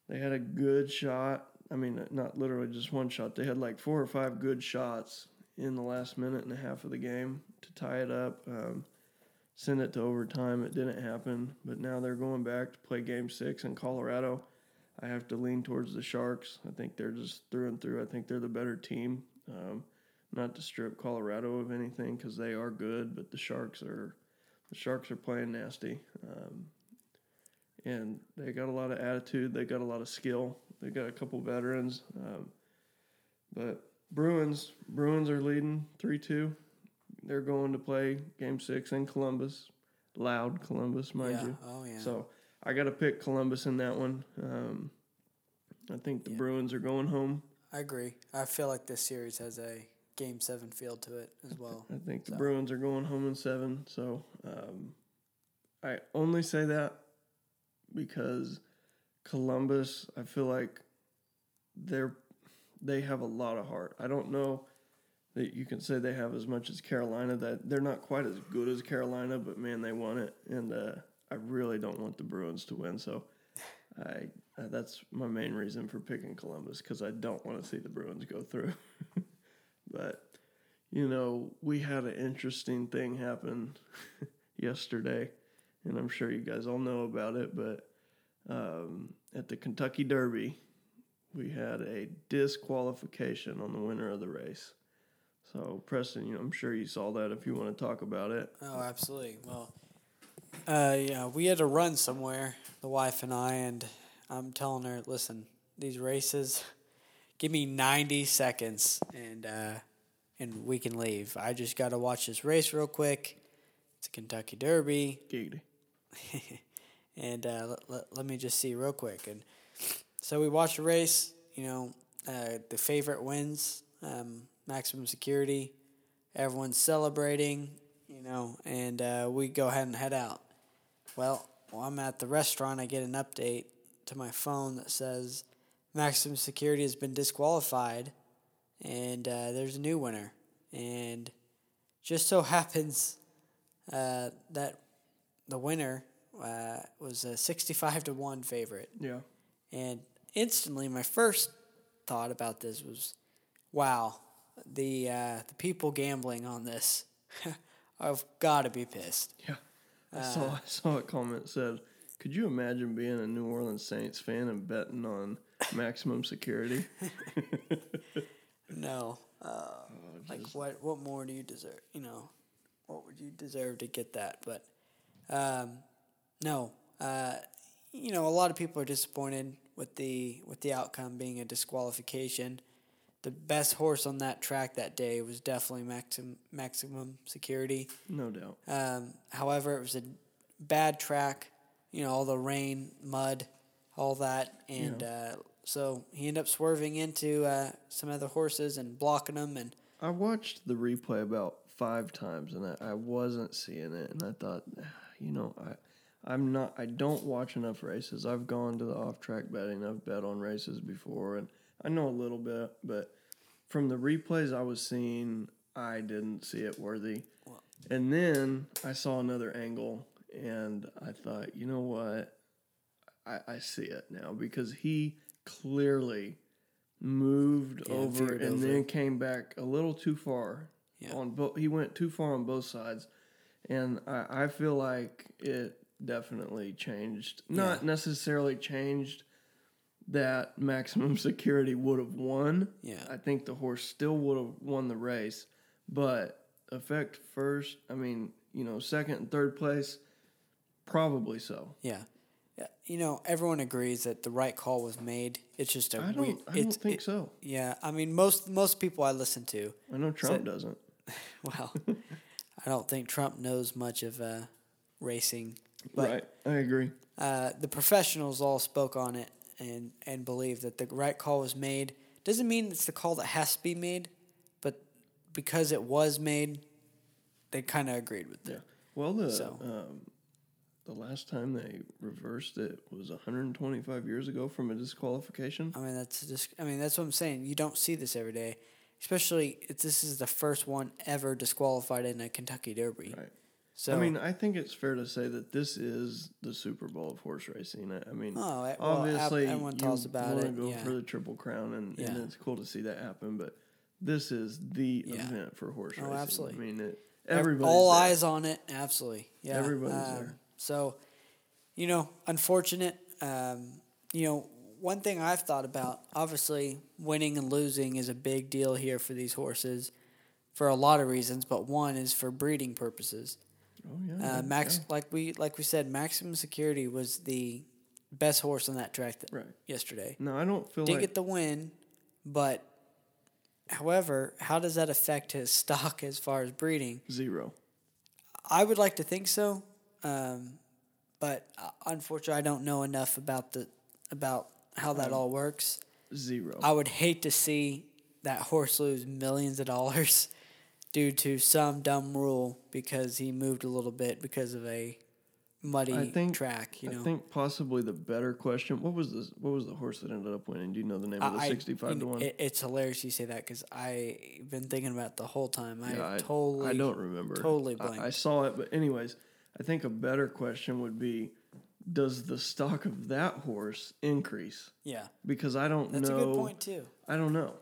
they had a good shot. I mean, not literally just one shot. They had like four or five good shots in the last minute and a half of the game to tie it up. Um, send it to overtime. It didn't happen, but now they're going back to play Game Six in Colorado. I have to lean towards the Sharks. I think they're just through and through. I think they're the better team. Um, not to strip Colorado of anything because they are good, but the Sharks are the Sharks are playing nasty, um, and they got a lot of attitude. They got a lot of skill. They got a couple veterans, um, but Bruins Bruins are leading three two. They're going to play Game Six in Columbus, loud Columbus, mind yeah. you. Oh yeah. So I got to pick Columbus in that one. Um, I think the Yeah. Bruins are going home. I agree. I feel like this series has a Game Seven feel to it as well. I think the Bruins are going home in seven. So um, I only say that because Columbus, I feel like they're they have a lot of heart. I don't know that you can say they have as much as Carolina. That they're not quite as good as Carolina, but man, they won it, and uh, I really don't want the Bruins to win. So I uh, that's my main reason for picking Columbus because I don't want to see the Bruins go through. but you know, we had an interesting thing happen yesterday, and I'm sure you guys all know about it. But um, at the Kentucky Derby, we had a disqualification on the winner of the race. So, Preston, you know, I'm sure you saw that. If you want to talk about it, Oh, absolutely. Well, uh, yeah, we had to run somewhere, the wife and I, and I'm telling her, listen, these races, give me 90 seconds, and uh, and we can leave. I just got to watch this race real quick. It's a Kentucky Derby. giggity. and uh, let, let, let me just see real quick. And so we watched the race. You know, uh, the favorite wins, um, maximum security, Everyone's celebrating, you know, and uh, we go ahead and head out. Well, while I'm at the restaurant, I get an update to my phone that says Maximum Security has been disqualified, and uh, there's a new winner. And just so happens uh, that the winner uh, was a 65 to 1 favorite. Yeah. And instantly, my first thought about this was, wow, the uh, the people gambling on this, I've got to be pissed. Yeah. I saw I saw a comment said, "Could you imagine being a New Orleans Saints fan and betting on maximum security?" No, uh, like what what more do you deserve? You know, what would you deserve to get that? But um, no, uh, you know, a lot of people are disappointed with the with the outcome being a disqualification. The best horse on that track that day was definitely maximum maximum security. no doubt. Um, however, it was a bad track. You know, all the rain, mud, all that, and uh, so he ended up swerving into uh, some other horses and blocking them. And I watched the replay about five times and I, I wasn't seeing it, and I thought, "Ah, you know, I, I'm not. I don't watch enough races. I've gone to the off-track betting. I've bet on races before, and I know a little bit, but from the replays I was seeing, I didn't see it worthy. And then I saw another angle, and I thought, you know what? I, I see it now because he clearly moved Yeah, over and over. then came back a little too far Yeah. on both. He went too far on both sides, and I, I feel like it definitely changed. Not Yeah. necessarily changed that maximum security would have won. Yeah. I think the horse still would have won the race, but effect first. I mean, you know, second and third place, probably so. yeah, yeah, you know, everyone agrees that the right call was made. It's just a I don't. weird. I don't think it- so. Yeah, I mean, most most people I listen to, I know Trump doesn't. well, I don't think Trump knows much of uh, racing, but right. I agree. uh, the professionals all spoke on it and and believe that the right call was made. Doesn't mean it's the call that has to be made, but because it was made, they kind of agreed with Yeah. it. Well, the So- um, the last time they reversed it was 125 years ago from a disqualification. I mean, that's just. I mean, that's what I'm saying. You don't see this every day, especially if this is the first one ever disqualified in a Kentucky Derby. Right. So I mean, I think it's fair to say that this is the Super Bowl of horse racing. I, I mean, Oh, eh, well, obviously, ev- everyone talks about it, Go yeah. for the triple crown, and, and it's cool to see that happen. But this is the Yeah. event for horse Oh, racing. absolutely. I mean, it, everybody's all there. eyes on it. Absolutely, yeah. Um, Everybody's there. So, you know, unfortunate. Um, you know, one thing I've thought about. Obviously, winning and losing is a big deal here for these horses, for a lot of reasons. But one is for breeding purposes. Oh yeah, Uh, Max, like we like we said, Maximum Security was the best horse on that track that, Right. yesterday. No, I don't feel Did like get the win, but however, how does that affect his stock as far as breeding? zero. I would like to think so, um, but uh, unfortunately, I don't know enough about the about how that all works. Zero. I would hate to see that horse lose millions of dollars due to some dumb rule because he moved a little bit because of a muddy I think track. You know, I think possibly the better question. What was the what was the horse that ended up winning? Do you know the name of the I- sixty-five to one? It, it's hilarious you say that because I've been thinking about it the whole time. I Yeah, totally, I don't remember. totally I- I, saw it, but anyways, I think a better question would be, does the stock of that horse increase? yeah, Because I don't that's know. That's a good point too. I don't know.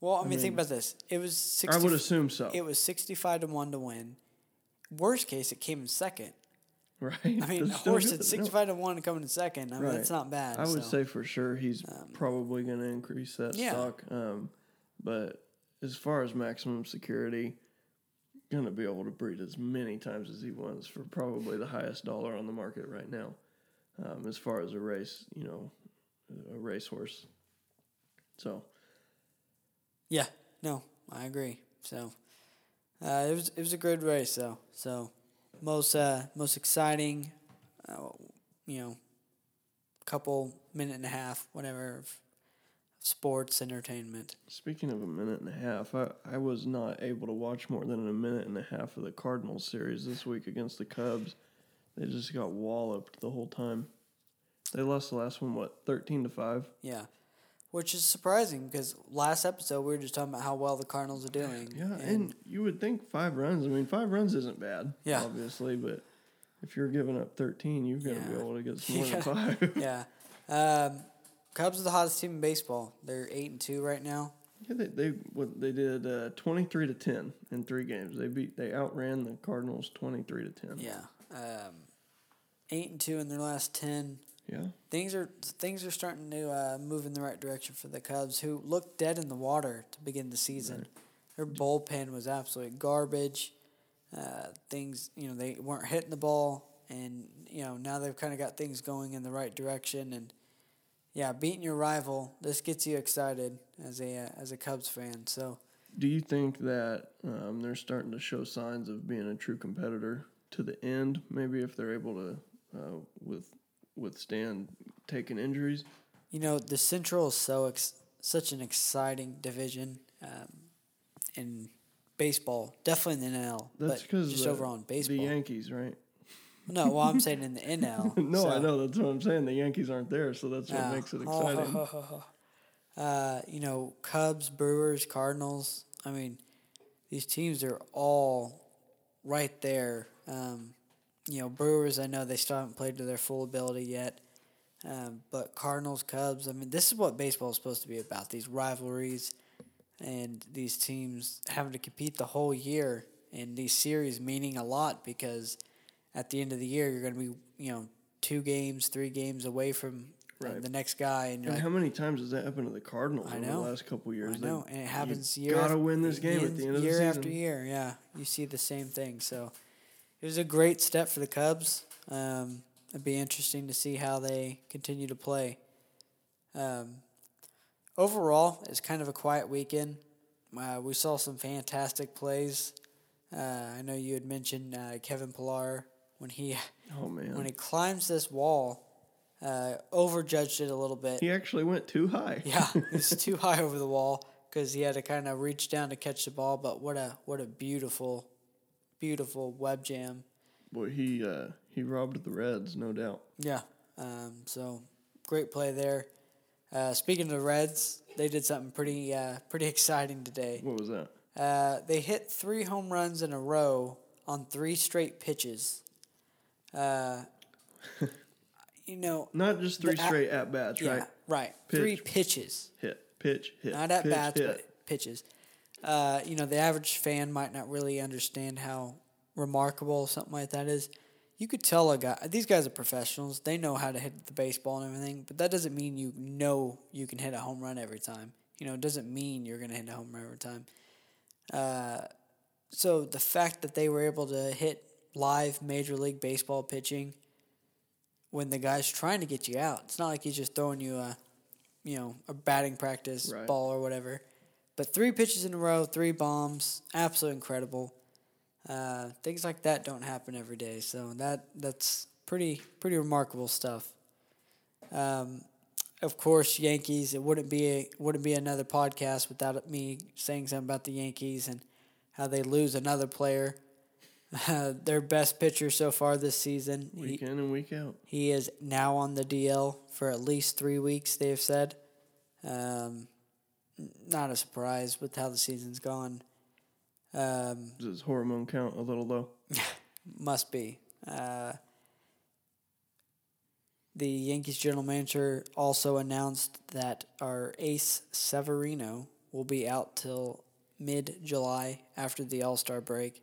Well, I mean, think about this. It was 60, I would assume so. it was sixty-five to one to win. Worst case, it came in second. right. I mean, a That's still horse at No, sixty-five to one coming in second. I mean, Right. that's not bad. I would so. say for sure he's probably going to increase that yeah. stock. Um, but as far as maximum security, going to be able to breed as many times as he wants for probably the highest dollar on the market right now. Um, as far as a race, you know, a racehorse. So Yeah, no, I agree. So uh, it was it was a good race though. So most uh, most exciting, uh, you know, couple minute and a half, whatever, sports entertainment. Speaking of a minute and a half, I, I was not able to watch more than a minute and a half of the Cardinals series this week against the Cubs. They just got walloped the whole time. They lost the last one, what, 13 to 5? Yeah. Which is surprising because last episode we were just talking about how well the Cardinals are doing. Yeah, and, you would think five runs. I mean, five runs isn't bad, Yeah. obviously, but if you're giving up 13, you've got to be able to get some more Yeah. than five. yeah. Um, Cubs are the hottest team in baseball. They're eight and two right now. Yeah, they they what they did uh, twenty three to ten in three games. They beat they outran the Cardinals twenty three to ten. Yeah. Um, eight and two in their last ten. Yeah. Things are things are starting to uh, move in the right direction for the Cubs, who looked dead in the water to begin the season. Their bullpen was absolute garbage. Uh, things, you know, they weren't hitting the ball, and you know now they've kind of got things going in the right direction. And yeah, beating your rival, this gets you excited as a uh, as a Cubs fan. So Do you think that um, they're starting to show signs of being a true competitor to the end? Maybe if they're able to uh, with withstand taking injuries. You know, the Central is so ex- such an exciting division um, in baseball. Definitely in the NL, That's but because just overall in baseball. the Yankees, right? No, well, I'm saying in the NL. no, I know that's what I'm saying. The Yankees aren't there, so that's what Yeah. makes it exciting. uh, you know, Cubs, Brewers, Cardinals. I mean, these teams are all right there. Um, you know, Brewers. I know they still haven't played to their full ability yet. Um, but Cardinals, Cubs. I mean, this is what baseball is supposed to be about. These rivalries and these teams having to compete the whole year and these series meaning a lot because at the end of the year you're going to be you know two games, three games away from uh, Right. the next guy, and And like, how many times has that happened to the Cardinals I over the last couple of years? I know, They- and it happens you year. Gotta after, win this game at the end of the year season. after year. Yeah, you see the same thing. So it was a great step for the Cubs. Um, it'd be interesting to see how they continue to play. Um, overall, it's kind of a quiet weekend. Uh, we saw some fantastic plays. Uh, I know you had mentioned uh, Kevin Pillar when he Oh man, when he climbs this wall. Uh, overjudged it a little bit. he actually went too high. Yeah, it's too high over the wall because he had to kind of reach down to catch the ball. But what a what a beautiful, beautiful web gem. Boy, he uh, he robbed the Reds, no doubt. Yeah. Um, so great play there. Uh, speaking of the Reds, they did something pretty uh, pretty exciting today. What was that? Uh, they hit three home runs in a row on three straight pitches. Uh, you know, Not just three The straight at bats, yeah, right? right. Pitch. Three pitches. Hit, pitch, hit. not at pitch, bats, hit. but pitches. Uh, you know, the average fan might not really understand how remarkable something like that is. You could tell a guy; these guys are professionals. They know how to hit the baseball and everything, but that doesn't mean you know you can hit a home run every time. You know, it doesn't mean you're going to hit a home run every time. Uh, so the fact that they were able to hit live Major League Baseball pitching when the guy's trying to get you out, it's not like he's just throwing you a, you know, a batting practice Right. ball or whatever. But three pitches in a row, three bombs, absolutely incredible. Uh, things like that don't happen every day, so that that's pretty pretty remarkable stuff. Um, of course, Yankees. It wouldn't be a, wouldn't be another podcast without me saying something about the Yankees and how they lose another player, uh, their best pitcher so far this season. He, Week in and week out. he is now on the DL for at least three weeks. They've said, um, not a surprise with how the season's gone. Um, Does his hormone count a little low? must be. Uh, the Yankees general manager also announced that our ace Severino will be out till mid July after the All Star break.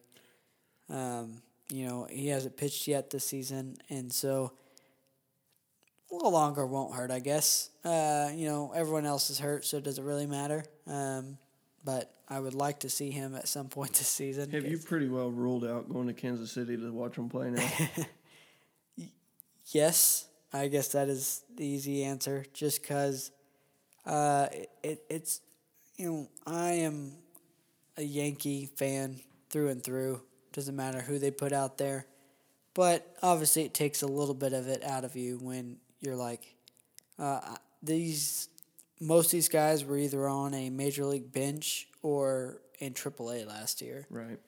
Um, you know, he hasn't pitched yet this season, and so a little longer won't hurt, I guess. Uh, you know, everyone else is hurt, so does it really matter? Um, but I would like to see him at some point this season. Have you pretty well ruled out going to Kansas City to watch him play now? Yes, I guess that is the easy answer. Just because uh, it, it it's you know I am a Yankee fan through and through. Doesn't matter who they put out there, but obviously it takes a little bit of it out of you when you're like uh, these most of these guys were either on a major league bench or in AAA last year, Right.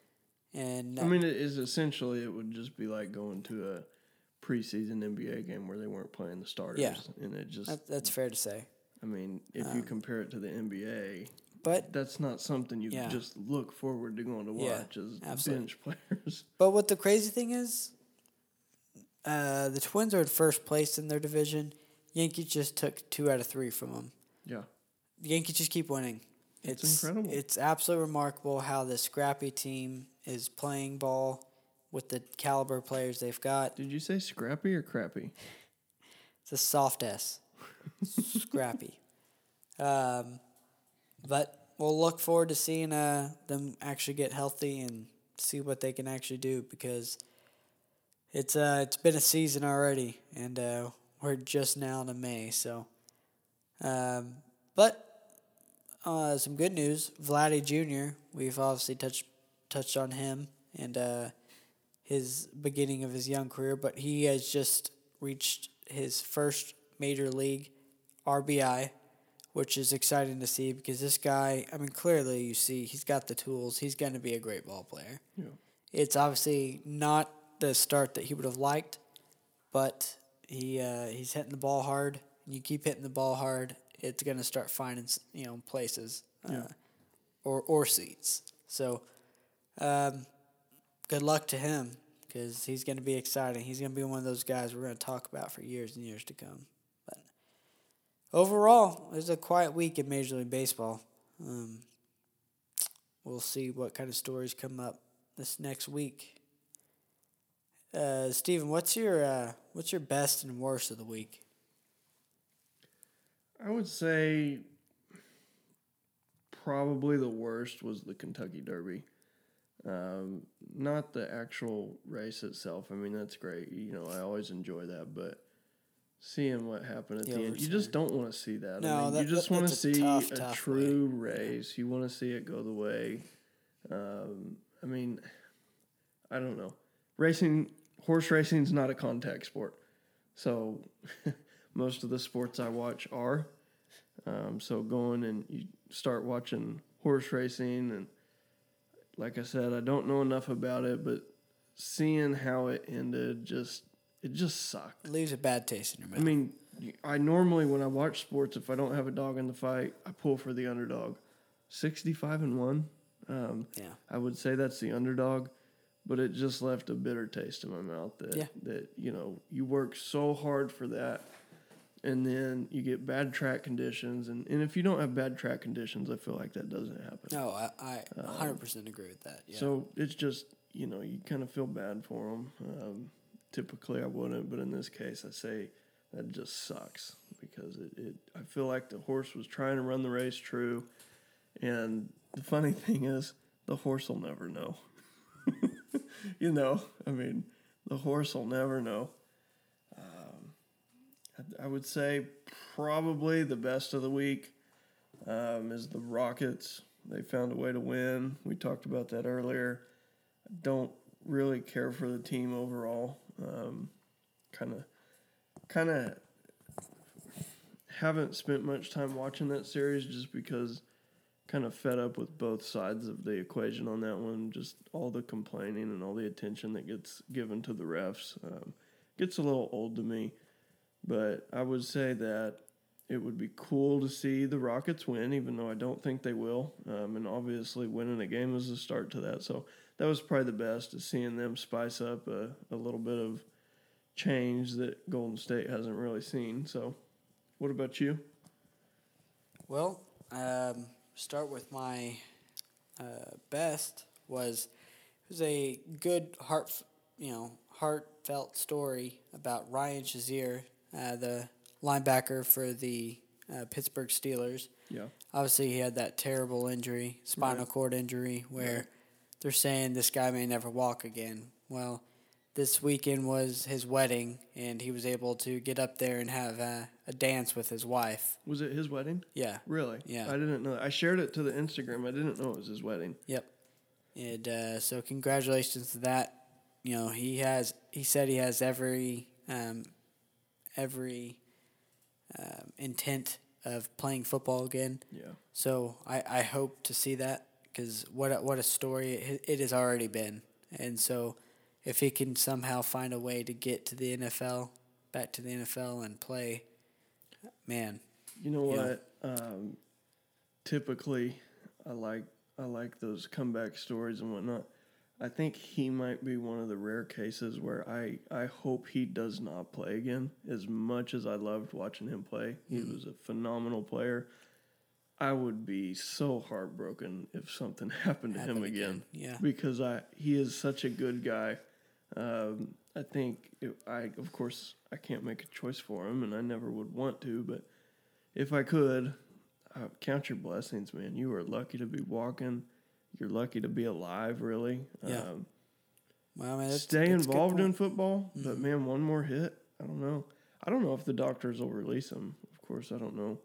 and I mean, it is essentially it would just be like going to a preseason NBA game where they weren't playing the starters. Yeah. And it just, that, that's fair to say. I mean, if you compare it to the NBA, But that's not something you Yeah. just look forward to going to Yeah, watch as absolutely. bench players. But what the crazy thing is, uh, the Twins are in first place in their division. Yankees just took two out of three from them. Yeah. The Yankees just keep winning. It's incredible. It's absolutely remarkable how this scrappy team is playing ball with the caliber of players they've got. Did you say scrappy or crappy? It's a soft S, scrappy. Um, but we'll look forward to seeing uh, them actually get healthy and see what they can actually do because it's uh it's been a season already and uh, we're just now in May. So, um, but uh, some good news, Vladdy Jr. We've obviously touched touched on him and uh, his beginning of his young career, but he has just reached his first major league RBI, which is exciting to see because this guy, I mean, clearly you see he's got the tools. He's going to be a great ball player. Yeah. It's obviously not the start that he would have liked, but he uh, he's hitting the ball hard. You keep hitting the ball hard, it's going to start finding you know places uh, or or seats. So, um, good luck to him because he's going to be exciting. He's going to be one of those guys we're going to talk about for years and years to come. Overall, it was a quiet week in Major League Baseball. Um, we'll see what kind of stories come up this next week. Uh, Steven, what's your uh, what's your best and worst of the week? I would say probably the worst was the Kentucky Derby. Um, not the actual race itself. I mean, that's great. You know, I always enjoy that, but seeing what happened at The the, end, you just don't want to see that. No, I mean, that- you just that- want to see tough, a tough true race. You want to see it go the way. Um, I mean, I don't know. Racing, horse racing is not a contact sport. So most of the sports I watch are. Um, so going and you start watching horse racing, and like I said, I don't know enough about it, but seeing how it ended just it just sucked. It leaves a bad taste in your mouth. I mean, I normally when I watch sports, if I don't have a dog in the fight, I pull for the underdog. Sixty-five and one. Um, yeah, I would say that's the underdog, but it just left a bitter taste in my mouth that Yeah. that you know you work so hard for that, and then you get bad track conditions, and, and if you don't have bad track conditions, I feel like that doesn't happen. no, I hundred percent agree with that. Yeah. So it's just you know you kind of feel bad for them. Um, typically I wouldn't, but in this case I say that just sucks because it, it I feel like the horse was trying to run the race true, and the funny thing is the horse will never know. you know, I mean, the horse will never know. Um, I, I would say probably the best of the week um, is the Rockets. They found a way to win. We talked about that earlier. I don't really care for the team overall. Kind of, kind of haven't spent much time watching that series just because kind of fed up with both sides of the equation on that one. Just all the complaining and all the attention that gets given to the refs um, gets a little old to me. But I would say that it would be cool to see the Rockets win, even though I don't think they will. Um, and obviously, winning a game is a start to that. So that was probably the best, is seeing them spice up a, a little bit of change that Golden State hasn't really seen. So, what about you? Well, um, start with my uh, best was it was a good heart, you know, heartfelt story about Ryan Shazier, uh, the linebacker for the uh, Pittsburgh Steelers. Yeah. Obviously, he had that terrible injury, spinal cord injury, where they're saying this guy may never walk again. Well, this weekend was his wedding, and he was able to get up there and have a, a dance with his wife. Was it his wedding? Yeah. Really? Yeah. I didn't know. I shared it to the Instagram. I didn't know it was his wedding. Yep. And uh, so congratulations to that. You know, he has. He said he has every um, every um, intent of playing football again. Yeah. So I, I hope to see that because what a, what a story it, it has already been, and so if he can somehow find a way to get to the NFL, back to the NFL and play, man, You know Yeah. what? Um, typically, I like I like those comeback stories and whatnot. I think he might be one of the rare cases where I, I hope he does not play again. As much as I loved watching him play, he Mm-hmm. was a phenomenal player. I would be so heartbroken if something happened to him again. again, yeah. because I he is such a good guy. Um, I think it, I of course I can't make a choice for him, and I never would want to. But if I could, uh, count your blessings, man. You are lucky to be walking. You're lucky to be alive, really. Yeah. Um, well, man, that's, stay that's involved in point. Mm-hmm. football, but man, one more hit. I don't know. I don't know if the doctors will release him. Of course, I don't know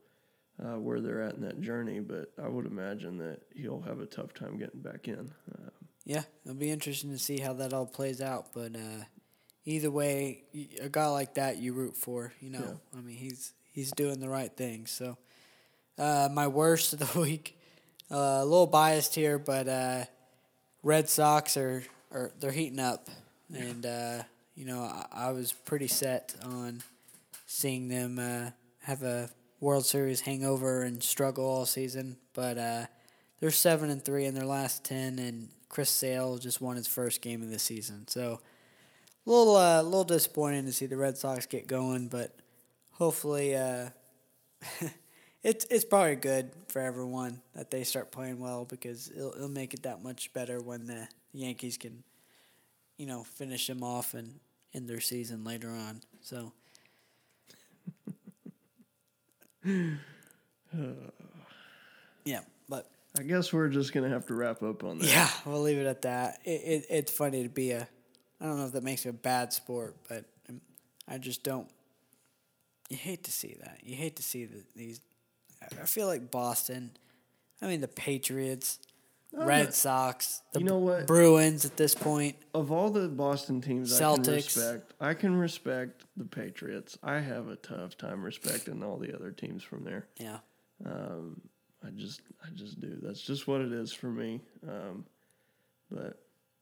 uh, where they're at in that journey, but I would imagine that he'll have a tough time getting back in. Uh, Yeah, it'll be interesting to see how that all plays out. But uh, either way, a guy like that you root for. You know, I mean, he's he's doing the right thing. So, uh, my worst of the week, uh, a little biased here, but uh, Red Sox are, are they're heating up, and uh, you know I, I was pretty set on seeing them uh, have a World Series hangover and struggle all season, but. Uh, they're seven and three in their last ten, and Chris Sale just won his first game of the season. So, a little, uh, little disappointing to see the Red Sox get going, but hopefully, uh, it's it's probably good for everyone that they start playing well because it'll, it'll make it that much better when the Yankees can, you know, finish them off and end their season later on. So. yeah, but I guess we're just gonna have to wrap up on that. yeah, we'll leave it at that. It, it it's funny to be a. I don't know if that makes it a bad sport, but I just don't. You hate to see that. You hate to see the, these. I feel like Boston. I mean the Patriots, Red Sox, the You know what? Bruins at this point. Of all the Boston teams I can Celtics. respect, I can respect the Patriots. I have a tough time respecting all the other teams from there. Yeah, Um, I just, I just do. That's just what it is for me. Um, but,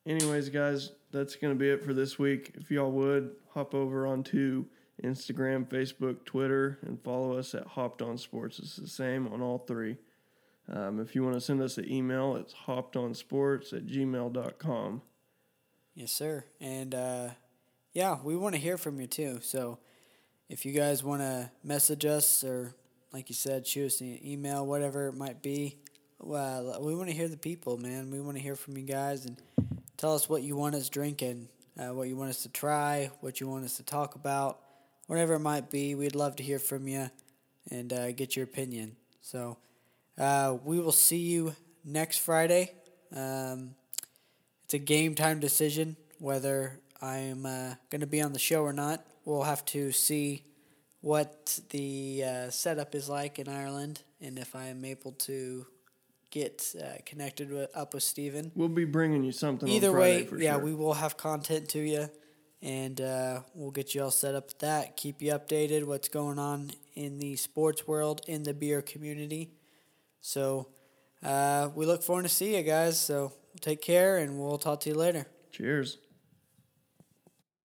anyways, guys, that's gonna be it for this week. If y'all would hop over onto Instagram, Facebook, Twitter, and follow us at Hopped On Sports. It's the same on all three. Um, if you want to send us an email, it's hoppedonsports at gmail.com. yes, sir. And uh, yeah, we want to hear from you too. So if you guys want to message us or, like you said, shoot us an email, whatever it might be, well, we want to hear the people, man. We want to hear from you guys and tell us what you want us drinking, uh, what you want us to try, what you want us to talk about, whatever it might be. We'd love to hear from you and uh, get your opinion. So uh, we will see you next Friday. Um, it's a game time decision whether I'm uh, going to be on the show or not. We'll have to see what the uh, setup is like in Ireland and if I am able to get uh, connected with, up with Steven. We'll be bringing you something Either on way, for yeah, sure. we will have content to you, and uh, we'll get you all set up with that. Keep you updated what's going on in the sports world, in the beer community. So uh, we look forward to see you guys. So take care, and we'll talk to you later. Cheers.